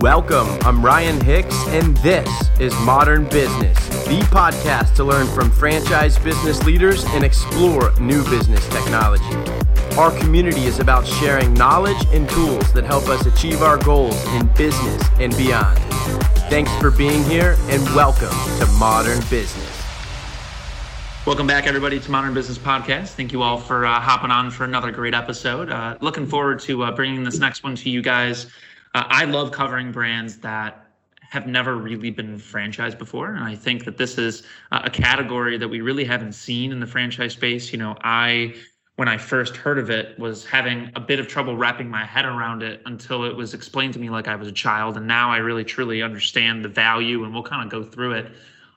Welcome. I'm Ryan Hicks, and this is Modern Business, the podcast to learn from franchise business leaders and explore new business technology. Our community is about sharing knowledge and tools that help us achieve our goals in business and beyond. Thanks for being here, and welcome to Modern Business. Welcome back, everybody, to Modern Business Podcast. Thank you all for uh, hopping on for another great episode. Uh, looking forward to uh, bringing this next one to you guys. Uh, I love covering brands that have never really been franchised before, and I think that this is a category that we really haven't seen in the franchise space. You know, I when I first heard of it was having a bit of trouble wrapping my head around it until it was explained to me like I was a child, and now I really truly understand the value, and we'll kind of go through it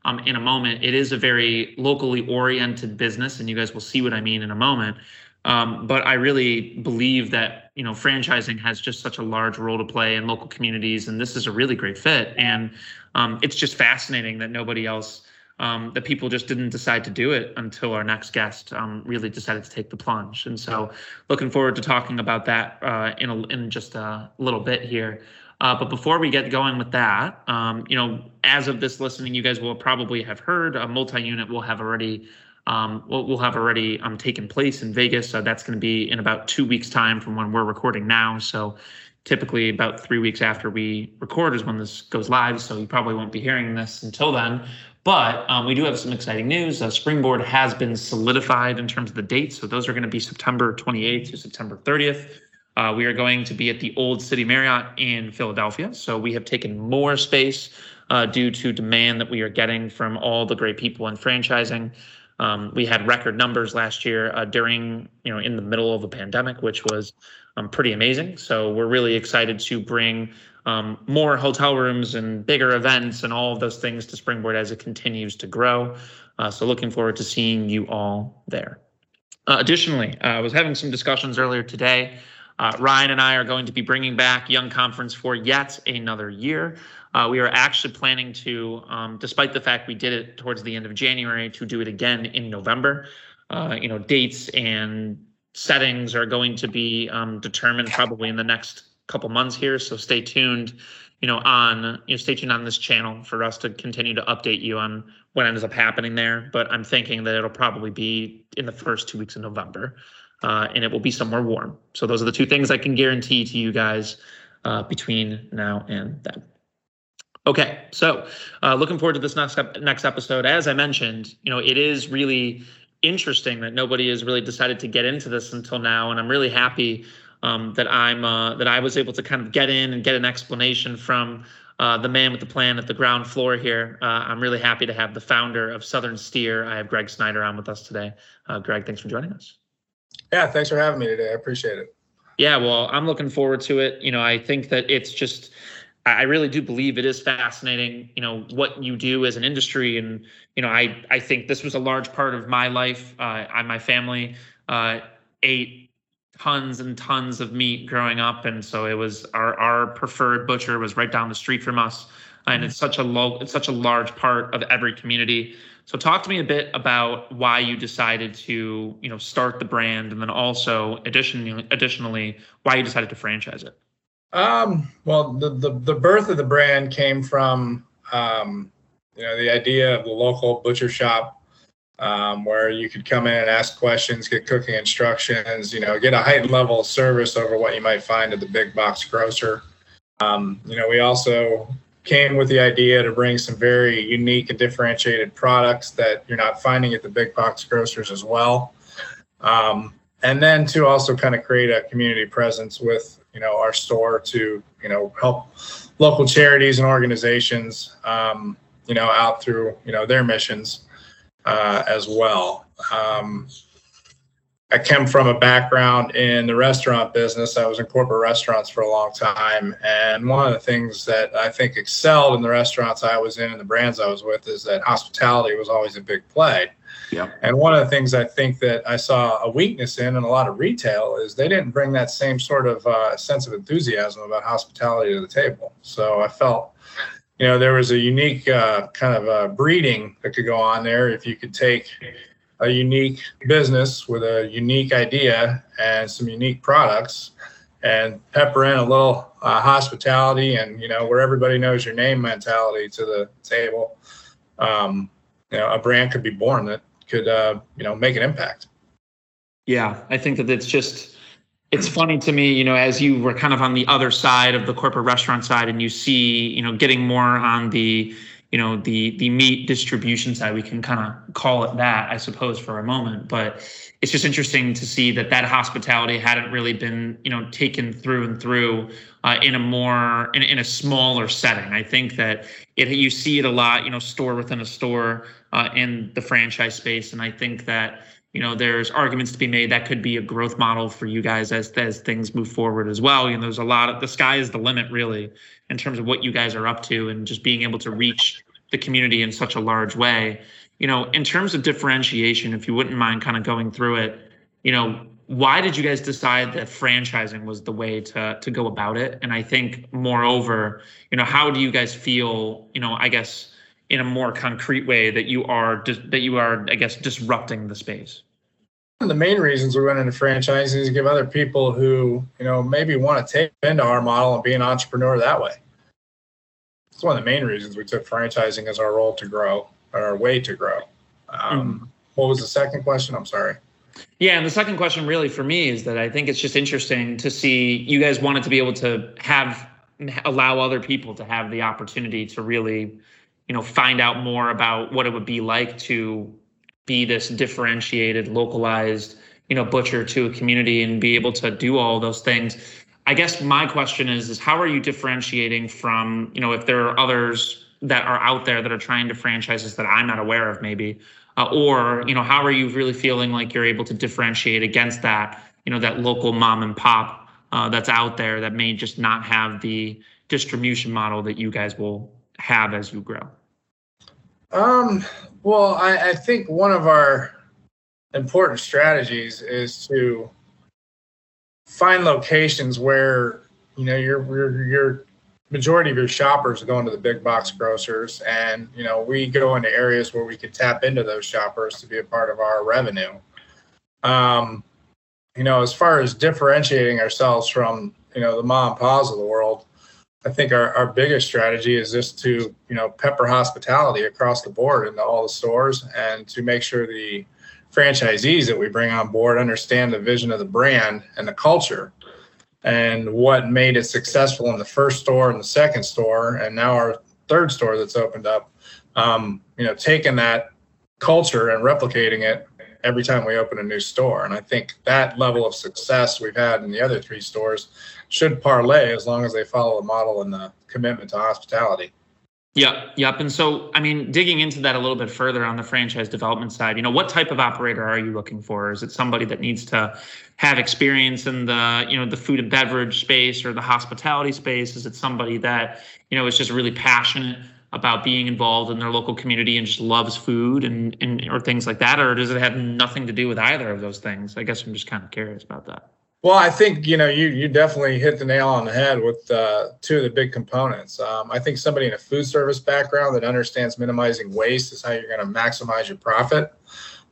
um, in a moment. It is a very locally oriented business, and you guys will see what I mean in a moment. Um, but I really believe that you know franchising has just such a large role to play in local communities, and this is a really great fit. And um, it's just fascinating that nobody else, um, that people just didn't decide to do it until our next guest um, really decided to take the plunge. And so, looking forward to talking about that uh, in a, in just a little bit here. Uh, but before we get going with that, um, you know, as of this listening, you guys will probably have heard a multi-unit will have already um, will, will have already um, taken place in Vegas. So that's going to be in about two weeks' time from when we're recording now. So typically about three weeks after we record is when this goes live. So you probably won't be hearing this until then. But um, we do have some exciting news. Uh, Springboard has been solidified in terms of the dates. So those are going to be September 28th to September 30th. Uh, we are going to be at the Old City Marriott in Philadelphia. So we have taken more space uh, due to demand that we are getting from all the great people in franchising. Um, we had record numbers last year uh, during, you know, in the middle of a pandemic, which was um, pretty amazing. So we're really excited to bring um, more hotel rooms and bigger events and all of those things to Springboard as it continues to grow. Uh, so looking forward to seeing you all there. Uh, additionally, uh, I was having some discussions earlier today uh, Ryan and I are going to be bringing back Young Conference for yet another year. Uh, we are actually planning to, um, despite the fact we did it towards the end of January, to do it again in November. Uh, you know, dates and settings are going to be um, determined probably in the next couple months here. So stay tuned, you know, on you know, stay tuned on this channel for us to continue to update you on what ends up happening there. But I'm thinking that it'll probably be in the first two weeks of November uh, and it will be somewhere warm. So those are the two things I can guarantee to you guys uh, between now and then. Okay, so uh, looking forward to this next next episode. As I mentioned, you know, it is really interesting that nobody has really decided to get into this until now, and I'm really happy um, that I'm uh, that I was able to kind of get in and get an explanation from uh, the man with the plan at the ground floor here. Uh, I'm really happy to have the founder of Southern Steer. I have Greg Snyder on with us today. Uh, Greg, thanks for joining us. Yeah, thanks for having me today. I appreciate it. Yeah, well, I'm looking forward to it. You know, I think that it's just I really do believe it is fascinating, you know, what you do as an industry. And, you know, I, I think this was a large part of my life. Uh, I, my family uh, ate tons and tons of meat growing up. And so it was our, our preferred butcher was right down the street from us. And it's such a low, it's such a large part of every community. So talk to me a bit about why you decided to, you know, start the brand, and then also additionally, additionally, why you decided to franchise it. Um, well, the, the the birth of the brand came from, um, you know, the idea of the local butcher shop, um, where you could come in and ask questions, get cooking instructions, you know, get a heightened level of service over what you might find at the big box grocer. Um, you know, we also came with the idea to bring some very unique and differentiated products that you're not finding at the big box grocers as well. Um, and then to also kind of create a community presence with you know our store to you know help local charities and organizations um, you know out through you know their missions uh, as well. Um, I came from a background in the restaurant business. I was in corporate restaurants for a long time. And one of the things that I think excelled in the restaurants I was in and the brands I was with is that hospitality was always a big play. Yeah. And one of the things I think that I saw a weakness in in a lot of retail is they didn't bring that same sort of uh, sense of enthusiasm about hospitality to the table. So I felt, you know, there was a unique uh, kind of a breeding that could go on there if you could take a unique business with a unique idea and some unique products and pepper in a little uh, hospitality and you know where everybody knows your name mentality to the table um, you know a brand could be born that could uh, you know make an impact. Yeah i think that it's just it's funny to me you know as you were kind of on the other side of the corporate restaurant side and you see you know getting more on the you know the the meat distribution side we can kind of call it that i suppose for a moment. But it's just interesting to see that that hospitality hadn't really been you know taken through and through uh, in a more in, in a smaller setting. I think that it you see it a lot you know store within a store uh, in the franchise space. And i think that you know there's arguments to be made that could be a growth model for you guys as as things move forward as well. You know there's a lot of the sky is the limit really in terms of what you guys are up to and just being able to reach the community in such a large way. You know in terms of differentiation if you wouldn't mind kind of going through it you know why did you guys decide that franchising was the way to to go about it? And i think moreover you know how do you guys feel you know i guess in a more concrete way that you are that you are i guess disrupting the space. One of the main reasons we went into franchising is to give other people who you know maybe want to take into our model and be an entrepreneur that way. It's one of the main reasons we took franchising as our role to grow or our way to grow. Um, mm. what was the second question? I'm sorry. Yeah, and the second question really for me is that I think it's just interesting to see you guys wanted to be able to have allow other people to have the opportunity to really you know find out more about what it would be like to be this differentiated localized you know butcher to a community and be able to do all those things. I guess my question is is how are you differentiating from you know if there are others that are out there that are trying to franchises that i'm not aware of maybe uh, or you know how are you really feeling like you're able to differentiate against that you know that local mom and pop uh, that's out there that may just not have the distribution model that you guys will have as you grow um, well, I, I think one of our important strategies is to find locations where you know your your your majority of your shoppers are going to the big box grocers and you know we go into areas where we can tap into those shoppers to be a part of our revenue. Um you know as far as differentiating ourselves from you know the mom and pa's of the world I think our, our biggest strategy is just to, you know, pepper hospitality across the board into all the stores and to make sure the franchisees that we bring on board understand the vision of the brand and the culture and what made it successful in the first store and the second store and now our third store that's opened up. Um, you know, taking that culture and replicating it every time we open a new store. And I think that level of success we've had in the other three stores should parlay as long as they follow the model and the commitment to hospitality. Yep, yep. And so, I mean, digging into that a little bit further on the franchise development side, you know, what type of operator are you looking for? Is it somebody that needs to have experience in the, you know, the food and beverage space or the hospitality space? Is it somebody that, you know, is just really passionate about being involved in their local community and just loves food and, and or things like that? Or does it have nothing to do with either of those things? I guess I'm just kind of curious about that. Well, I think you know you you definitely hit the nail on the head with uh, two of the big components. Um, I think somebody in a food service background that understands minimizing waste is how you're going to maximize your profit,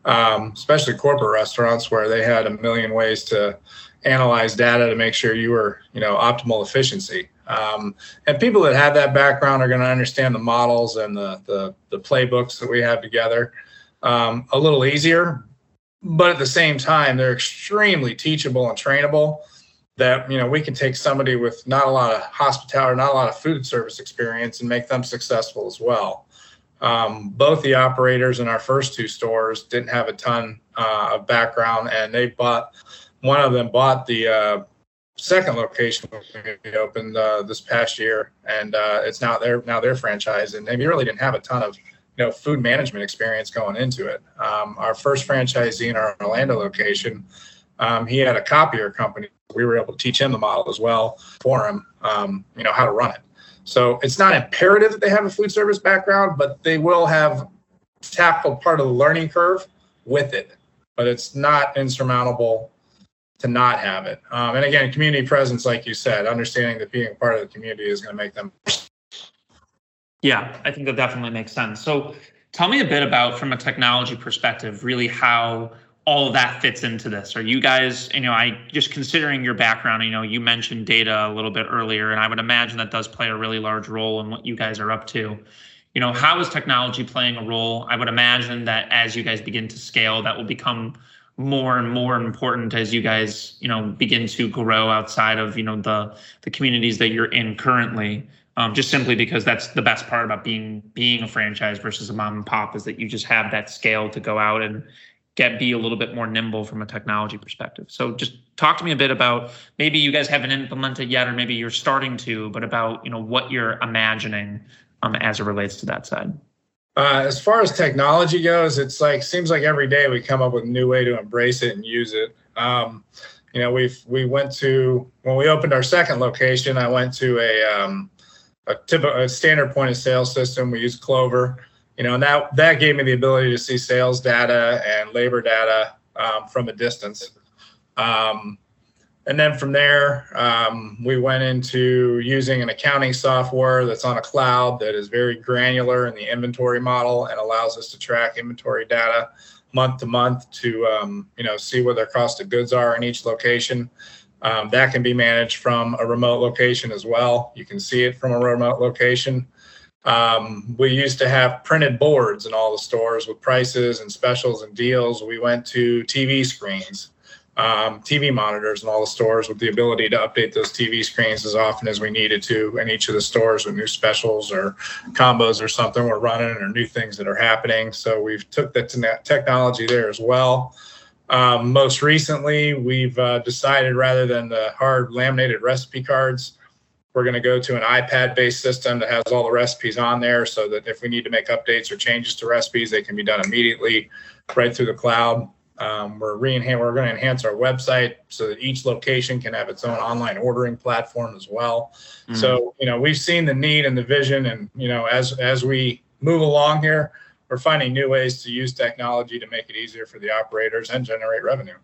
um, especially corporate restaurants where they had a million ways to analyze data to make sure you were you know optimal efficiency. Um, and people that have that background are going to understand the models and the the, the playbooks that we have together um, a little easier but at the same time they're extremely teachable and trainable that you know we can take somebody with not a lot of hospitality not a lot of food service experience and make them successful as well. Um, both the operators in our first two stores didn't have a ton uh, of background and they bought one of them bought the uh, second location we opened uh, this past year and uh, it's now their now their franchise and they really didn't have a ton of know food management experience going into it. Um, our first franchisee in our Orlando location, um, he had a copier company. We were able to teach him the model as well for him, um, you know, how to run it. So it's not imperative that they have a food service background, but they will have tackled part of the learning curve with it. But it's not insurmountable to not have it. Um, and again, community presence, like you said, understanding that being part of the community is going to make them yeah, I think that definitely makes sense. So tell me a bit about, from a technology perspective, really how all that fits into this. Are you guys, you know, I just considering your background, you know, you mentioned data a little bit earlier, and I would imagine that does play a really large role in what you guys are up to. You know, how is technology playing a role? I would imagine that as you guys begin to scale, that will become more and more important as you guys, you know, begin to grow outside of, you know, the the communities that you're in currently. Um, just simply because that's the best part about being being a franchise versus a mom and pop is that you just have that scale to go out and get be a little bit more nimble from a technology perspective. So just talk to me a bit about maybe you guys haven't implemented yet, or maybe you're starting to, but about you know what you're imagining um, as it relates to that side. Uh, as far as technology goes, it's like seems like every day we come up with a new way to embrace it and use it. Um, you know, we've we went to when we opened our second location. I went to a um, a, typical, a standard point of sale system. We use Clover you know, and that that gave me the ability to see sales data and labor data um, from a distance. Um, and then from there, um, we went into using an accounting software that's on a cloud that is very granular in the inventory model and allows us to track inventory data month to month to um, you know see what their cost of goods are in each location. Um, that can be managed from a remote location as well. You can see it from a remote location. Um, we used to have printed boards in all the stores with prices and specials and deals. We went to TV screens, um, TV monitors in all the stores with the ability to update those TV screens as often as we needed to in each of the stores with new specials or combos or something we're running or new things that are happening. So we've took that technology there as well. Um, most recently, we've uh, decided rather than the hard laminated recipe cards, we're going to go to an iPad based system that has all the recipes on there so that if we need to make updates or changes to recipes, they can be done immediately right through the cloud. Um, we're, re- we're going to enhance our website so that each location can have its own online ordering platform as well. Mm-hmm. So, you know, we've seen the need and the vision, and you know, as as we move along here, we're finding new ways to use technology to make it easier for the operators and generate revenue.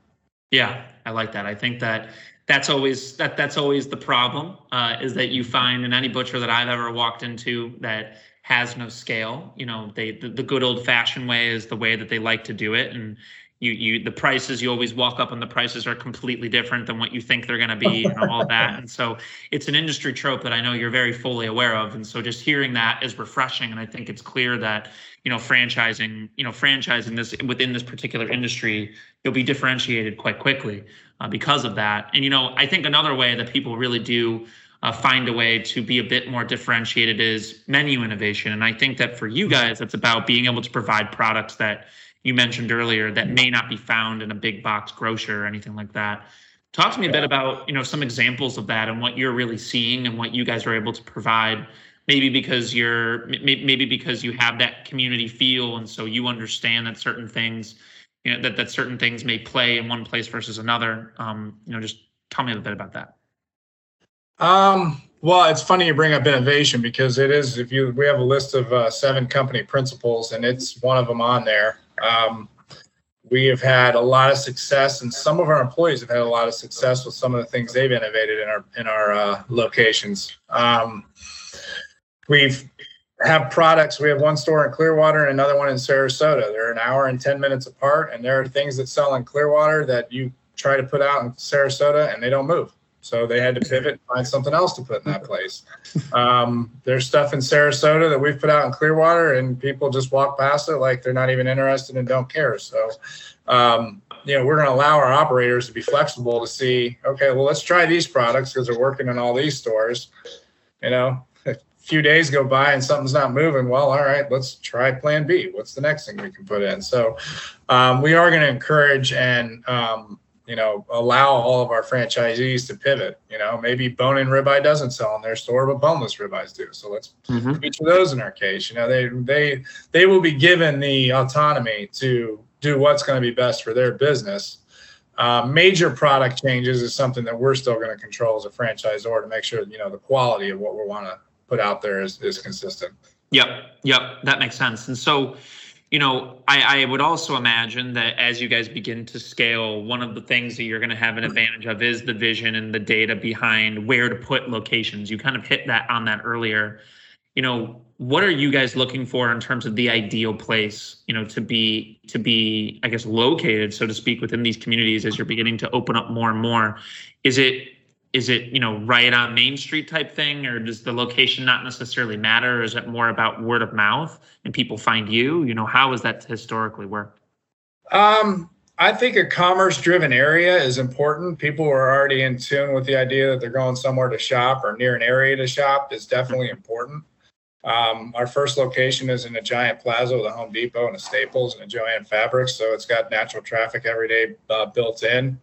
Yeah, I like that. I think that that's always that that's always the problem uh, is that you find in any butcher that I've ever walked into that has no scale. You know, they the, the good old fashioned way is the way that they like to do it, and you you the prices you always walk up and the prices are completely different than what you think they're going to be and all that. And so it's an industry trope that i know you're very fully aware of. And so just hearing that is refreshing. And i think it's clear that you know franchising you know franchising this within this particular industry you'll be differentiated quite quickly uh, because of that. And you know i think another way that people really do uh, find a way to be a bit more differentiated is menu innovation. And i think that for you guys it's about being able to provide products that you mentioned earlier that may not be found in a big box grocer or anything like that. Talk to me a bit about you know some examples of that and what you're really seeing and what you guys are able to provide maybe because you're maybe because you have that community feel and so you understand that certain things you know that, that certain things may play in one place versus another. Um, you know just tell me a bit about that. Um, well it's funny you bring up innovation because it is if you we have a list of uh, seven company principles and it's one of them on there um, we have had a lot of success and some of our employees have had a lot of success with some of the things they've innovated in our in our uh, locations um, We've have products. We have one store in Clearwater and another one in Sarasota. They're an hour and 10 minutes apart. And there are things that sell in Clearwater that you try to put out in Sarasota and they don't move. So they had to pivot and find something else to put in that place. Um, there's stuff in Sarasota that we've put out in Clearwater and people just walk past it like they're not even interested and don't care. So, um, you know, we're going to allow our operators to be flexible to see, okay, well, let's try these products because they're working in all these stores. You know, a few days go by and something's not moving, well, all right, let's try plan B. What's the next thing we can put in? So um, we are going to encourage and, um, you know, allow all of our franchisees to pivot. You know, maybe bone in ribeye doesn't sell in their store, but boneless ribeyes do. So let's mm-hmm. feature those in our case. You know, they they they will be given the autonomy to do what's going to be best for their business. Uh, major product changes is something that we're still going to control as a franchisor to make sure you know the quality of what we want to put out there is, is consistent. Yep, yep, that makes sense. And so, you know, I, I would also imagine that as you guys begin to scale, one of the things that you're going to have an advantage of is the vision and the data behind where to put locations. You kind of hit that on that earlier. you know, what are you guys looking for in terms of the ideal place, you know, to be to be, I guess, located, so to speak, within these communities as you're beginning to open up more and more? Is it is it you know right on Main Street type thing, or does the location not necessarily matter? Or is it more about word of mouth and people find you? You know, how has that historically worked? Um, I think a commerce driven area is important. People who are already in tune with the idea that they're going somewhere to shop or near an area to shop is definitely important. Um, our first location is in a giant plaza with a Home Depot and a Staples and a Jo-Ann Fabrics, so it's got natural traffic every day uh, built in.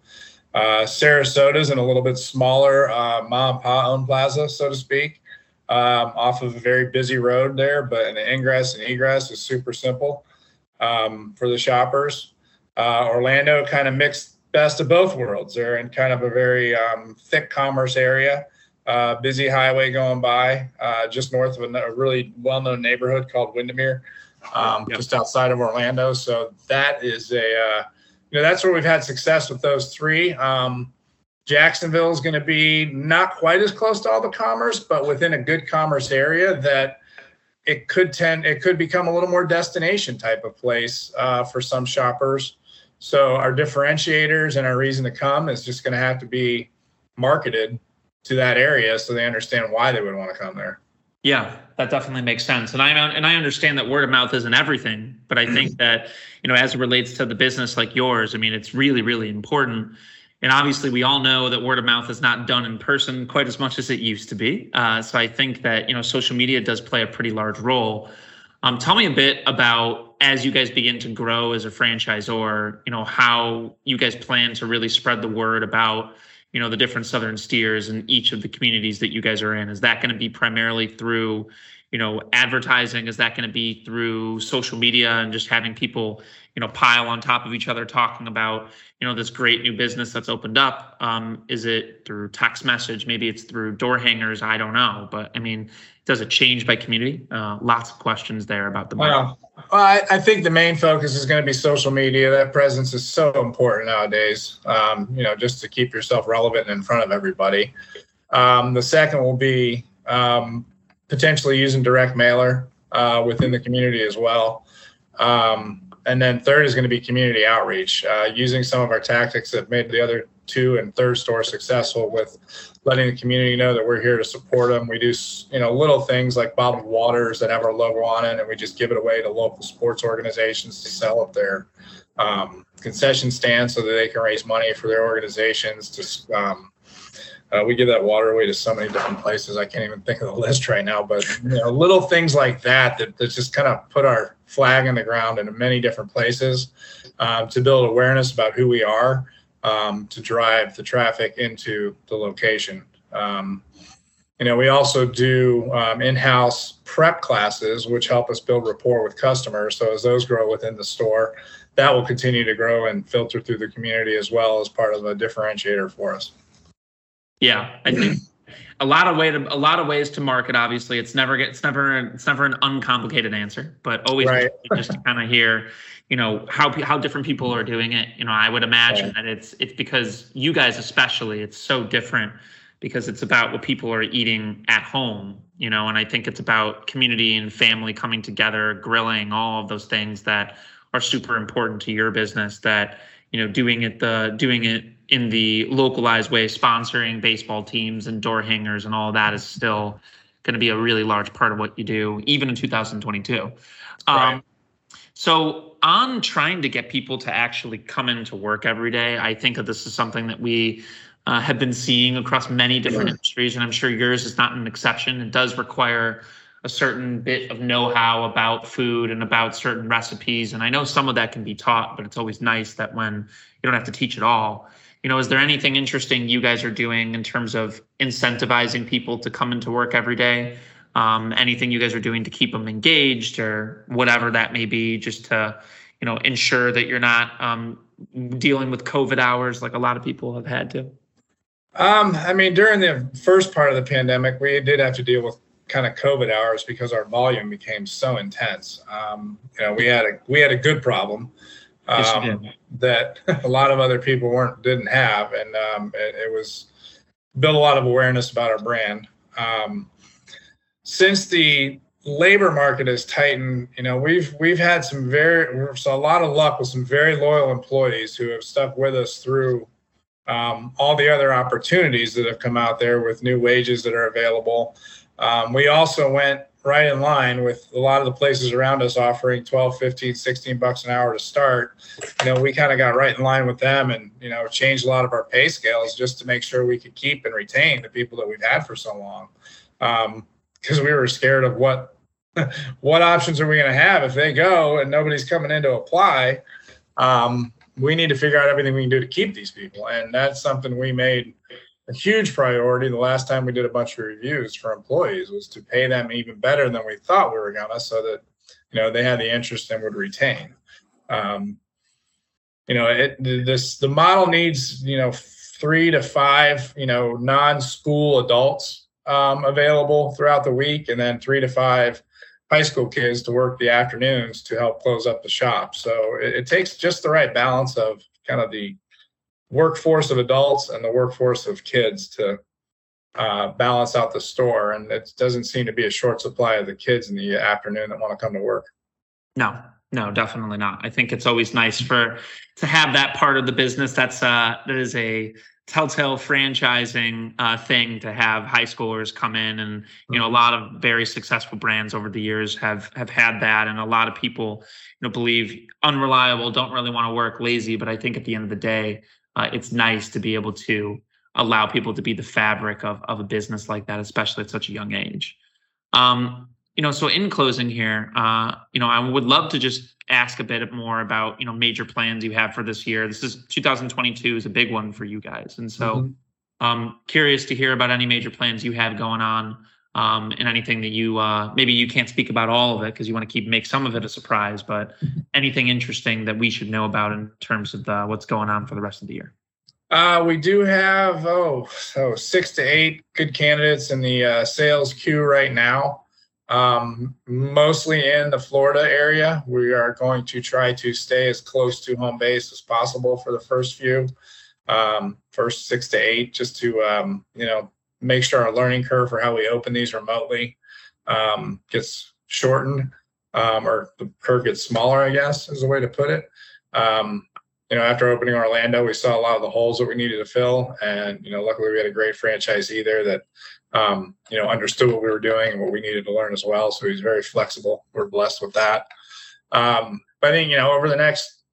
Uh, Sarasota's in a little bit smaller uh, mom and pop owned plaza, so to speak, um, off of a very busy road there, but an ingress and egress is super simple um, for the shoppers. Uh, Orlando kind of mixed best of both worlds. They're in kind of a very um, thick commerce area uh, busy highway going by uh, just north of a, a really well-known neighborhood called Windermere, um, yep. just outside of Orlando. So that is a, uh, you know, that's where we've had success with those three. Um, Jacksonville is going to be not quite as close to all the commerce, but within a good commerce area that it could tend, it could become a little more destination type of place uh, for some shoppers. So our differentiators and our reason to come is just going to have to be marketed to that area so they understand why they would want to come there. Yeah, that definitely makes sense. And I and I understand that word of mouth isn't everything, but I think that, you know, as it relates to the business like yours, I mean, it's really really important. And obviously, we all know that word of mouth is not done in person quite as much as it used to be. Uh, so I think that you know social media does play a pretty large role. Um, tell me a bit about as you guys begin to grow as a franchisor, you know, how you guys plan to really spread the word about you know the different southern steers in each of the communities that you guys are in? Is that going to be primarily through you know advertising? Is that going to be through social media and just having people you know pile on top of each other talking about you know this great new business that's opened up? Um, is it through text message? Maybe it's through door hangers? I don't know but i mean does it change by community? Uh, lots of questions there about the market. Well, I, I think the main focus is going to be social media. That presence is so important nowadays. Um, you know, just to keep yourself relevant and in front of everybody. Um, the second will be um, potentially using direct mailer uh, within the community as well. Um, and then third is going to be community outreach, uh, using some of our tactics that made the other two and third store successful with letting the community know that we're here to support them. We do, you know, little things like bottled waters that have our logo on it, and we just give it away to local sports organizations to sell at their um, concession stands so that they can raise money for their organizations. To um, uh, we give that water away to so many different places. I can't even think of the list right now, but you know, little things like that that, that just kind of put our flag in the ground in many different places um, to build awareness about who we are um, to drive the traffic into the location. Um, you know, we also do um, in-house prep classes, which help us build rapport with customers. So as those grow within the store, that will continue to grow and filter through the community as well as part of a differentiator for us. Yeah, I think a lot of way to a lot of ways to market. Obviously, it's never get it's never it's never an uncomplicated answer, but always right. just, to kind of hear you know how how different people are doing it you know i would imagine that it's it's because you guys especially it's so different because it's about what people are eating at home you know and i think it's about community and family coming together grilling all of those things that are super important to your business that you know doing it the doing it in the localized way sponsoring baseball teams and door hangers and all that is still going to be a really large part of what you do even in 2022 right. um, so, on trying to get people to actually come into work every day, I think that this is something that we uh, have been seeing across many different yeah. industries, and I'm sure yours is not an exception. It does require a certain bit of know-how about food and about certain recipes, and I know some of that can be taught, but it's always nice that when you don't have to teach it all. You know, is there anything interesting you guys are doing in terms of incentivizing people to come into work every day? um, anything you guys are doing to keep them engaged or whatever that may be, just to you know ensure that you're not um, dealing with COVID hours like a lot of people have had to. Um, I mean, during the first part of the pandemic, we did have to deal with kind of COVID hours because our volume became so intense. Um, you know, we had a we had a good problem um, yes, that a lot of other people weren't didn't have, and um, it, it, was built a lot of awareness about our brand. Um, since the labor market has tightened, you know, we've we've had some very so a lot of luck with some very loyal employees who have stuck with us through um, all the other opportunities that have come out there with new wages that are available. Um, we also went right in line with a lot of the places around us offering 12 15 16 bucks an hour to start. You know we kind of got right in line with them and you know changed a lot of our pay scales just to make sure we could keep and retain the people that we've had for so long. Because um, we were scared of what what options are we going to have if they go and nobody's coming in to apply. Um, we need to figure out everything we can do to keep these people and that's something we made a huge priority. The last time we did a bunch of reviews for employees was to pay them even better than we thought we were gonna so that you know they had the interest and would retain. Um, you know it this the model needs you know three to five you know non-school adults um, available throughout the week and then three to five high school kids to work the afternoons to help close up the shop. So it, it takes just the right balance of kind of the workforce of adults and the workforce of kids to uh, balance out the store. And it doesn't seem to be a short supply of the kids in the afternoon that want to come to work. No, no, definitely not. I think it's always nice for to have that part of the business. That's uh, that is a telltale franchising uh, thing to have high schoolers come in and you know a lot of very successful brands over the years have have had that and a lot of people you know believe unreliable don't really want to work lazy but i think at the end of the day uh, it's nice to be able to allow people to be the fabric of, of a business like that, especially at such a young age. Um, you know, so in closing here, uh, you know, I would love to just ask a bit more about, you know, major plans you have for this year. This is 2022 is a big one for you guys. And so mm-hmm. um curious to hear about any major plans you have going on um, and anything that you uh, maybe you can't speak about all of it because you want to keep make some of it a surprise, but anything interesting that we should know about in terms of the, what's going on for the rest of the year. Uh, we do have oh so six to eight good candidates in the uh, sales queue right now, um, mostly in the Florida area. We are going to try to stay as close to home base as possible for the first few, um, first six to eight, just to um, you know make sure our learning curve for how we open these remotely um, gets shortened um, or the curve gets smaller, I guess is the way to put it. Um, you know, after opening Orlando, we saw a lot of the holes that we needed to fill. And, you know, luckily we had a great franchisee there that, um, you know, understood what we were doing and what we needed to learn as well. So he's very flexible. We're blessed with that. Um, but I think, you know, over the next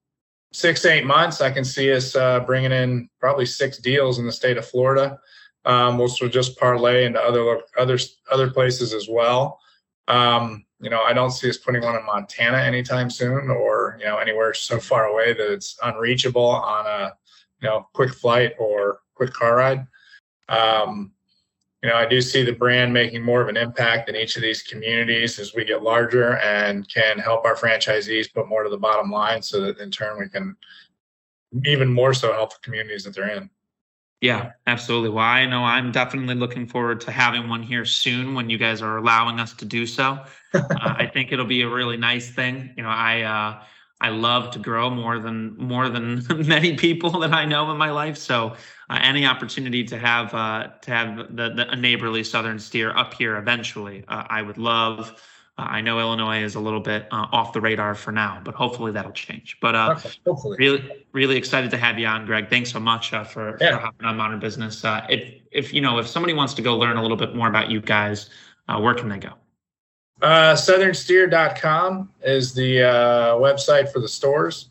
six, eight months, I can see us uh, bringing in probably six deals in the state of Florida um, which will just parlay into other other other places as well. Um, you know, I don't see us putting one in Montana anytime soon, or you know, anywhere so far away that it's unreachable on a you know quick flight or quick car ride. Um, you know, I do see the brand making more of an impact in each of these communities as we get larger and can help our franchisees put more to the bottom line so that in turn we can even more so help the communities that they're in. Yeah, absolutely. Well, I know I'm definitely looking forward to having one here soon when you guys are allowing us to do so. uh, I think it'll be a really nice thing. You know, I uh, I love to grow more than more than many people that I know in my life. So uh, any opportunity to have uh, to have the, the a neighborly Southern steer up here eventually, uh, I would love. Uh, I know Illinois is a little bit uh, off the radar for now, but hopefully that'll change. But uh, really, really excited to have you on, Greg. Thanks so much uh, for, yeah. for hopping on Modern Business. Uh, if if you know if somebody wants to go learn a little bit more about you guys, uh, where can they go? southernsteer.com is the website for the stores,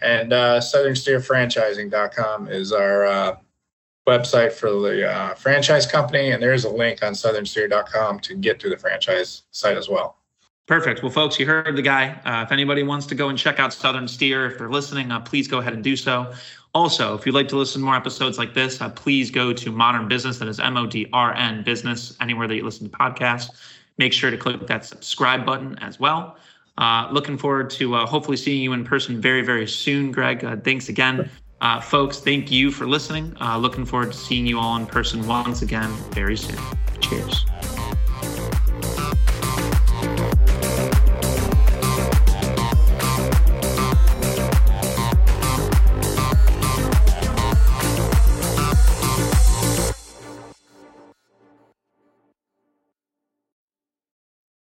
and southernsteerfranchising.com is our website for the franchise company. And there's a link on southernsteer.com to get to the franchise site as well. Perfect. Well, folks, you heard the guy. Uh, if anybody wants to go and check out Southern Steer, if they're listening, uh, please go ahead and do so. Also, if you'd like to listen to more episodes like this, uh, please go to Modern Business. That is M O D R N Business, anywhere that you listen to podcasts. Make sure to click that subscribe button as well. Uh, looking forward to uh, hopefully seeing you in person very, very soon, Greg. Uh, thanks again. folks, thank you for listening. looking forward to seeing you all in person once again very soon. Cheers.